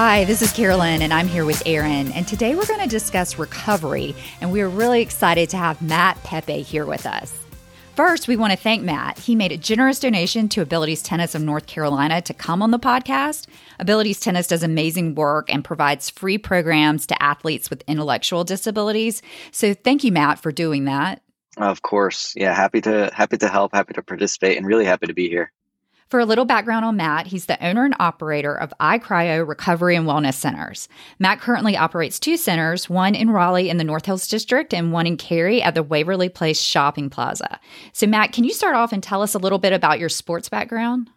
Hi, this is Carolyn, and I'm here with Aaron. And today we're going to discuss recovery, and we're really excited to have Matt Pepe here with us. First, we want to thank Matt. He made a generous donation to Abilities Tennis of North Carolina to come on the podcast. Abilities Tennis does amazing work and provides free programs to athletes with intellectual disabilities. So, thank you, Matt, for doing that. Of course. Yeah, happy to happy to help, happy to participate and really happy to be here. For a little background on Matt, he's the owner and operator of iCryo Recovery and Wellness Centers. Matt currently operates two centers, one in Raleigh in the North Hills District and one in Cary at the Waverly Place Shopping Plaza. So, Matt, can you start off and tell us a little bit about your sports background?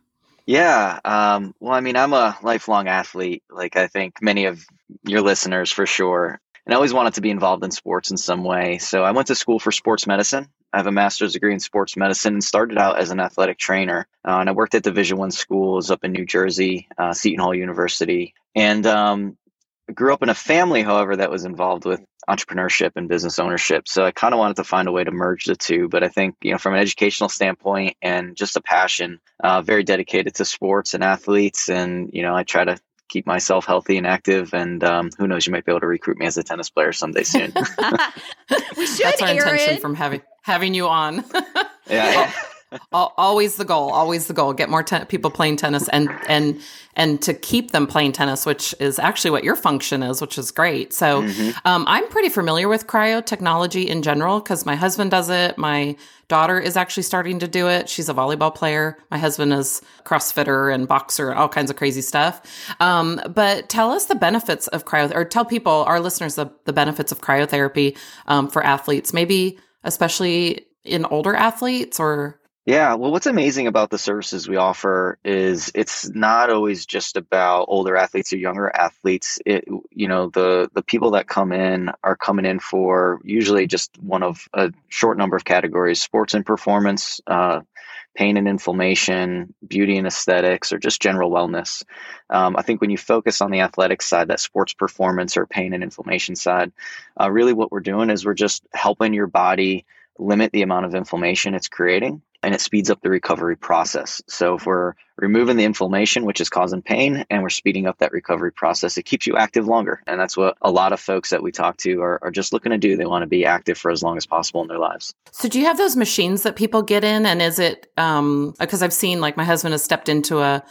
Yeah. Um, well, I mean, I'm a lifelong athlete, like I think many of your listeners for sure. And I always wanted to be involved in sports in some way. So I went to school for sports medicine I have a master's degree in sports medicine and started out as an athletic trainer. Uh, and I worked at Division One schools up in New Jersey, uh, Seton Hall University, and um, grew up in a family, however, that was involved with entrepreneurship and business ownership. So I kind of wanted to find a way to merge the two. But I think, you know, from an educational standpoint and just a passion, uh, very dedicated to sports and athletes. And, you know, I try to keep myself healthy and active. And um, who knows, you might be able to recruit me as a tennis player someday soon. we should, That's our Aaron. intention from having having you on. yeah. always the goal always the goal. Get more ten- people playing tennis and and and to keep them playing tennis which is actually what your function is which is great. So mm-hmm. um, i'm pretty familiar with cryo technology in general because my husband does it. My daughter is actually starting to do it. She's a volleyball player. My husband is crossfitter and boxer all kinds of crazy stuff. Um, but tell us the benefits of cryo or tell people our listeners the, the benefits of cryotherapy um, for athletes maybe especially in older athletes or yeah, well, what's amazing about the services we offer is it's not always just about older athletes or younger athletes. It, you know, the the people that come in are coming in for usually just one of a short number of categories: sports and performance, uh, pain and inflammation, beauty and aesthetics, or just general wellness. Um, I think when you focus on the athletic side, that sports performance or pain and inflammation side, uh, really what we're doing is we're just helping your body limit the amount of inflammation it's creating and it speeds up the recovery process. So if we're removing the inflammation, which is causing pain, and we're speeding up that recovery process, it keeps you active longer. And that's what a lot of folks that we talk to are, are just looking to do. They want to be active for as long as possible in their lives. So do you have those machines that people get in? And is it, um, because I've seen like my husband has stepped into a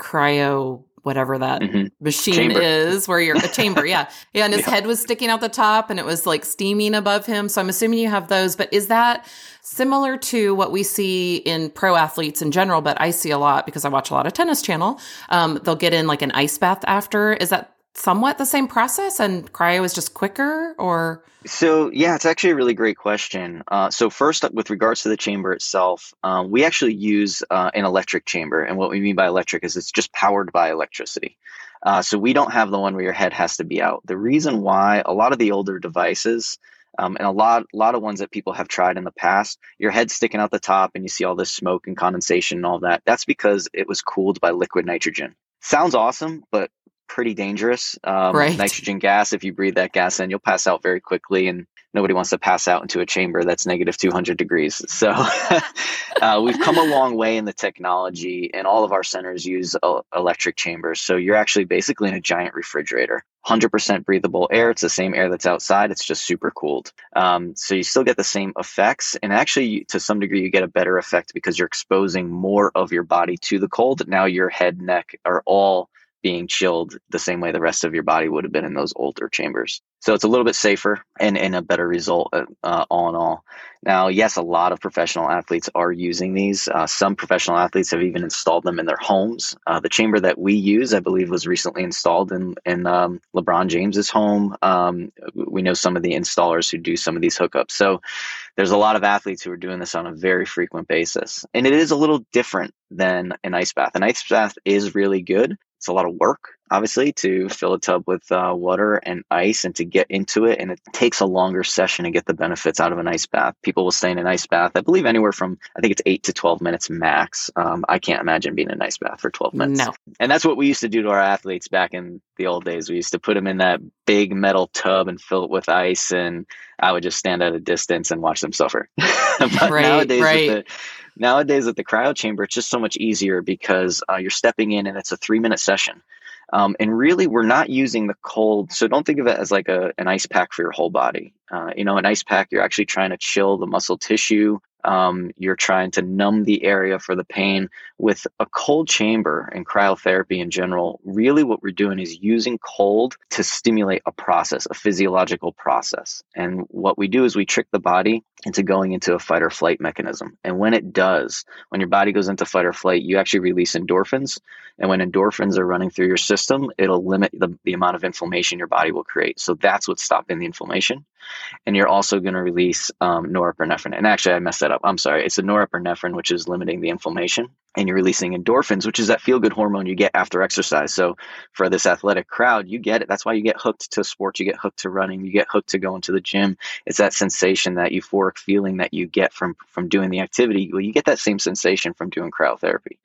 cryo whatever that mm-hmm. machine chamber. is where you're a chamber yeah yeah and his yeah. head was sticking out the top and it was like steaming above him so i'm assuming you have those but is that similar to what we see in pro athletes in general but i see a lot because i watch a lot of tennis channel um, they'll get in like an ice bath after is that somewhat the same process and cryo is just quicker or so yeah it's actually a really great question uh, so first with regards to the chamber itself um, we actually use uh, an electric chamber and what we mean by electric is it's just powered by electricity uh, so we don't have the one where your head has to be out the reason why a lot of the older devices um, and a lot, lot of ones that people have tried in the past, your head sticking out the top, and you see all this smoke and condensation and all that. That's because it was cooled by liquid nitrogen. Sounds awesome, but pretty dangerous. Um, right. Nitrogen gas, if you breathe that gas in, you'll pass out very quickly. And nobody wants to pass out into a chamber that's negative 200 degrees. So uh, we've come a long way in the technology, and all of our centers use uh, electric chambers. So you're actually basically in a giant refrigerator. 100% breathable air. It's the same air that's outside. It's just super cooled. Um, so you still get the same effects. And actually, to some degree, you get a better effect because you're exposing more of your body to the cold. Now your head, neck are all being chilled the same way the rest of your body would have been in those older chambers. So it's a little bit safer and, and a better result uh, uh, all in all. Now, yes, a lot of professional athletes are using these. Uh, some professional athletes have even installed them in their homes. Uh, the chamber that we use, I believe, was recently installed in, in um, LeBron James's home. Um, we know some of the installers who do some of these hookups. So there's a lot of athletes who are doing this on a very frequent basis. And it is a little different than an ice bath. An ice bath is really good, it's a lot of work, obviously, to fill a tub with uh, water and ice and to get into it. And it takes a longer session to get the benefits out of an ice bath. People will stay in an ice bath, I believe, anywhere from, I think it's eight to 12 minutes max. Um, I can't imagine being in an ice bath for 12 minutes. No. And that's what we used to do to our athletes back in the old days. We used to put them in that big metal tub and fill it with ice. And I would just stand at a distance and watch them suffer. but right, nowadays, right. with the nowadays at the cryo chamber it's just so much easier because uh, you're stepping in and it's a three minute session Um, and really, we're not using the cold. So don't think of it as like a, an ice pack for your whole body. Uh, you know, an ice pack, you're actually trying to chill the muscle tissue um, you're trying to numb the area for the pain with a cold chamber and cryotherapy in general. Really, what we're doing is using cold to stimulate a process, a physiological process. And what we do is we trick the body into going into a fight or flight mechanism. And when it does, when your body goes into fight or flight, you actually release endorphins. And when endorphins are running through your system, it'll limit the, the amount of inflammation your body will create. So that's what's stopping the inflammation and you're also going to release um, norepinephrine. And actually, I messed that up. I'm sorry. It's the norepinephrine, which is limiting the inflammation, and you're releasing endorphins, which is that feel good hormone you get after exercise. So for this athletic crowd, you get it. That's why you get hooked to sports. You get hooked to running. You get hooked to going to the gym. It's that sensation, that euphoric feeling that you get from from doing the activity. Well, you get that same sensation from doing cryotherapy.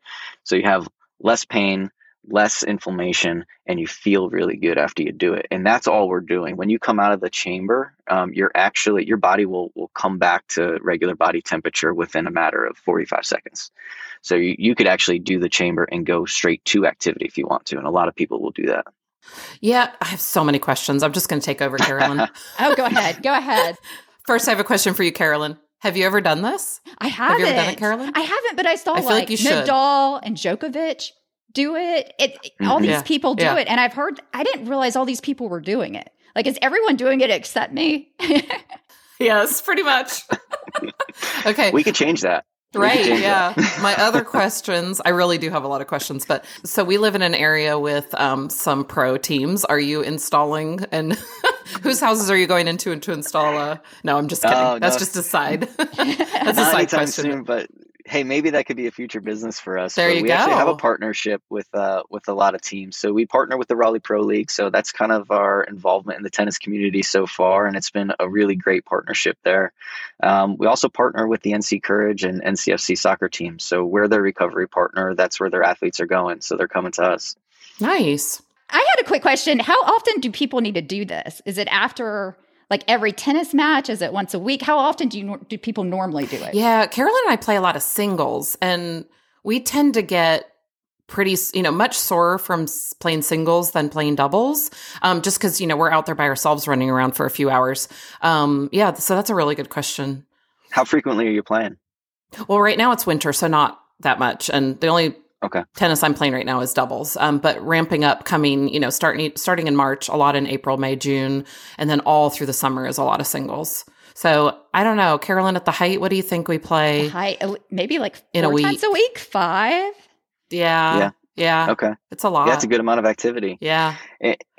So you have less pain less inflammation and you feel really good after you do it. And that's all we're doing. When you come out of the chamber um, you're actually your body will will come back to regular body temperature within a matter of 45 seconds. So you, you could actually do the chamber and go straight to activity if you want to and a lot of people will do that. Yeah i have so many questions. I'm just going to take over carolyn. Oh go ahead. Go ahead first i have a question for you carolyn have you ever done this? I haven't. Have you ever done it, Carolyn? I haven't, but I saw I like, like Nadal and Djokovic do it. It mm-hmm. all these yeah. people do yeah. it, and I've heard. I didn't realize all these people were doing it. Like, is everyone doing it except me? yes, pretty much. okay, we could change that. Right. Yeah. My other questions, I really do have a lot of questions, but so we live in an area with um, some pro teams. Are you installing and whose houses are you going into and to install a? No, I'm just kidding. Oh, That's no. just a side. That's a side question. Soon, but hey, maybe that could be a future business for us. There you we go. actually have a partnership with uh, with a lot of teams. So we partner with the Raleigh Pro League. So that's kind of our involvement in the tennis community so far, and it's been a really great partnership there. Um, we also partner with the NC Courage and NCFC soccer teams. So we're their recovery partner. That's where their athletes are going. So they're coming to us. Nice. I had a quick question. How often do people need to do this? Is it after like every tennis match? Is it once a week? How often do you do people normally do it? Yeah, Carolyn and I play a lot of singles, and we tend to get pretty you know much sorer from playing singles than playing doubles um, just because you know we're out there by ourselves running around for a few hours um, yeah so that's a really good question how frequently are you playing well right now it's winter so not that much and the only Okay. Tennis I'm playing right now is doubles, um, but ramping up coming, you know, starting starting in March, a lot in April, May, June, and then all through the summer is a lot of singles. So I don't know, Carolyn, at the height, what do you think we play? The height, maybe like in a week. times a week, five. Yeah. Yeah. Yeah. Okay. It's a lot. Yeah, it's a good amount of activity. Yeah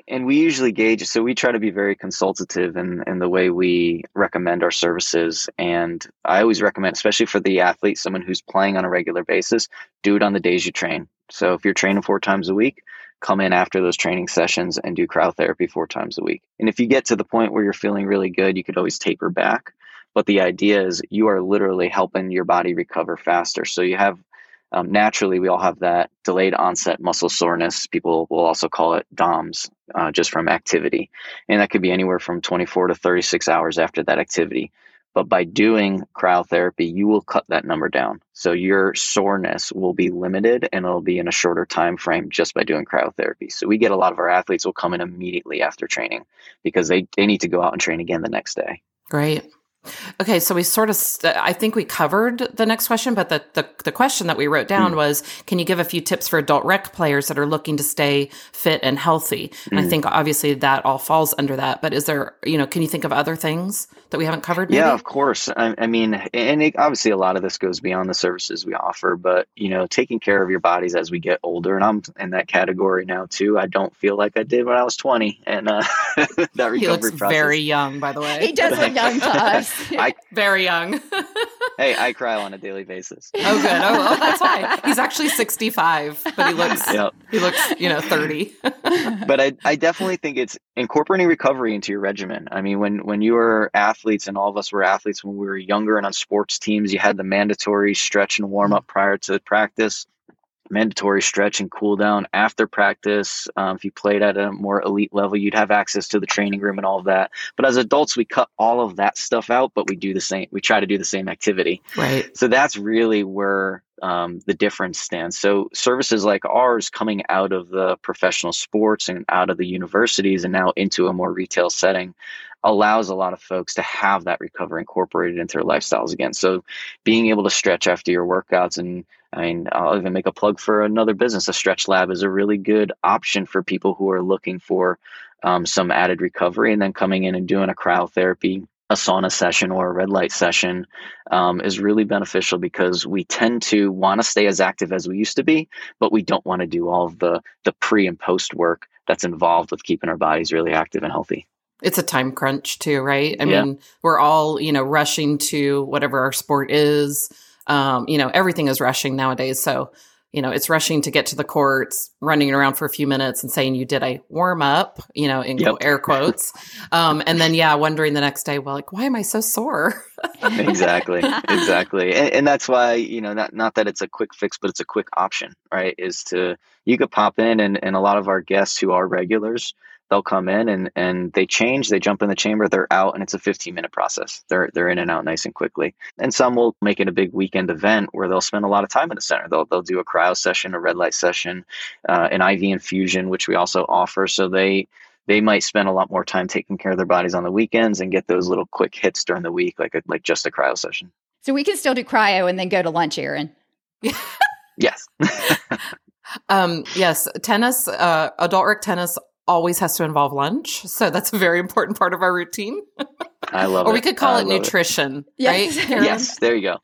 and we usually gauge so we try to be very consultative in, in the way we recommend our services. And i always recommend especially for the athlete someone who's playing on a regular basis do it on the days you train. So if you're training four times a week come in after those training sessions and do cryotherapy four times a week. And if you get to the point where you're feeling really good you could always taper back. But the idea is you are literally helping your body recover faster. So you have um, naturally, we all have that delayed onset muscle soreness. People will also call it DOMS, uh, just from activity. And that could be anywhere from 24 to 36 hours after that activity. But by doing cryotherapy, you will cut that number down. So your soreness will be limited and it'll be in a shorter time frame just by doing cryotherapy. So we get a lot of our athletes will come in immediately after training because they, they need to go out and train again the next day. Great. Okay, so we sort of, st- I think we covered the next question, but the, the, the question that we wrote down mm. was Can you give a few tips for adult rec players that are looking to stay fit and healthy? And mm. I hmm. think obviously that all falls under that, but is there, you know, can you think of other things that we haven't covered? Maybe? Yeah, of course. I, I mean, and it, obviously a lot of this goes beyond the services we offer, but, you know, taking care of your bodies as we get older, and I'm in that category now too. I don't feel like I did when I was 20, and uh, that recovery he looks process. very young, by the way. He does look young to us. I, Very young. hey, I cry on a daily basis. Oh, good. Oh, well, that's why he's actually sixty-five, but he looks yep. he looks you know thirty. but I I definitely think it's incorporating recovery into your regimen. I mean, when when you were athletes, and all of us were athletes when we were younger and on sports teams, you had the mandatory stretch and warm up prior to practice mandatory stretch and cool down after practice. Um, if you played at a more elite level, you'd have access to the training room and all of that. But as adults, we cut all of that stuff out, but we do the same. We try to do the same activity. Right. So that's really where um, the difference stands. So services like ours coming out of the professional sports and out of the universities and now into a more retail setting allows a lot of folks to have that recovery incorporated into their lifestyles again. So being able to stretch after your workouts and I mean, I'll even make a plug for another business. A stretch lab is a really good option for people who are looking for um, some added recovery and then coming in and doing a cryotherapy a sauna session or a red light session um, is really beneficial because we tend to want to stay as active as we used to be, but we don't want to do all of the the pre and post work that's involved with keeping our bodies really active and healthy. It's a time crunch too, right? I yeah. mean, we're all you know rushing to whatever our sport is. Um, you know, everything is rushing nowadays, so you know, it's rushing to get to the courts, running around for a few minutes and saying you did a warm up, you know, in yep. air quotes. Um, and then, yeah, wondering the next day, well, like, why am I so sore? exactly. Exactly. And, and, that's why, you know, not, not that it's a quick fix, but it's a quick option, right? Is to, you could pop in and, and a lot of our guests who are regulars, they'll come in and and they change they jump in the chamber they're out and it's a 15 minute process. They're they're in and out nice and quickly. And some will make it a big weekend event where they'll spend a lot of time in the center. They'll, they'll do a cryo session a red light session uh, an iv infusion which we also offer. So they they might spend a lot more time taking care of their bodies on the weekends and get those little quick hits during the week like a, like just a cryo session. So we can still do cryo and then go to lunch aaron. Yes. Um yes tennis uh adult rec tennis always has to involve lunch. So that's a very important part of our routine. I love or it. Or we could call I it nutrition, it. yes. right? yes, there you go.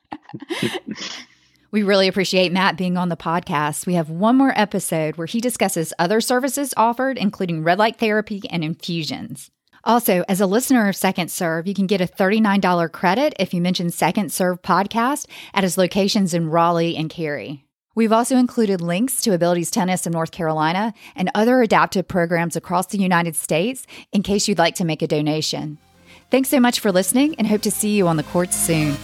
we really appreciate Matt being on the podcast. We have one more episode where he discusses other services offered, including red light therapy and infusions. Also, as a listener of Second Serve, you can get a $39 credit if you mention Second Serve podcast at his locations in Raleigh and Cary. We've also included links to Abilities Tennis in North Carolina and other adaptive programs across the United States in case you'd like to make a donation. Thanks so much for listening and hope to see you on the courts soon.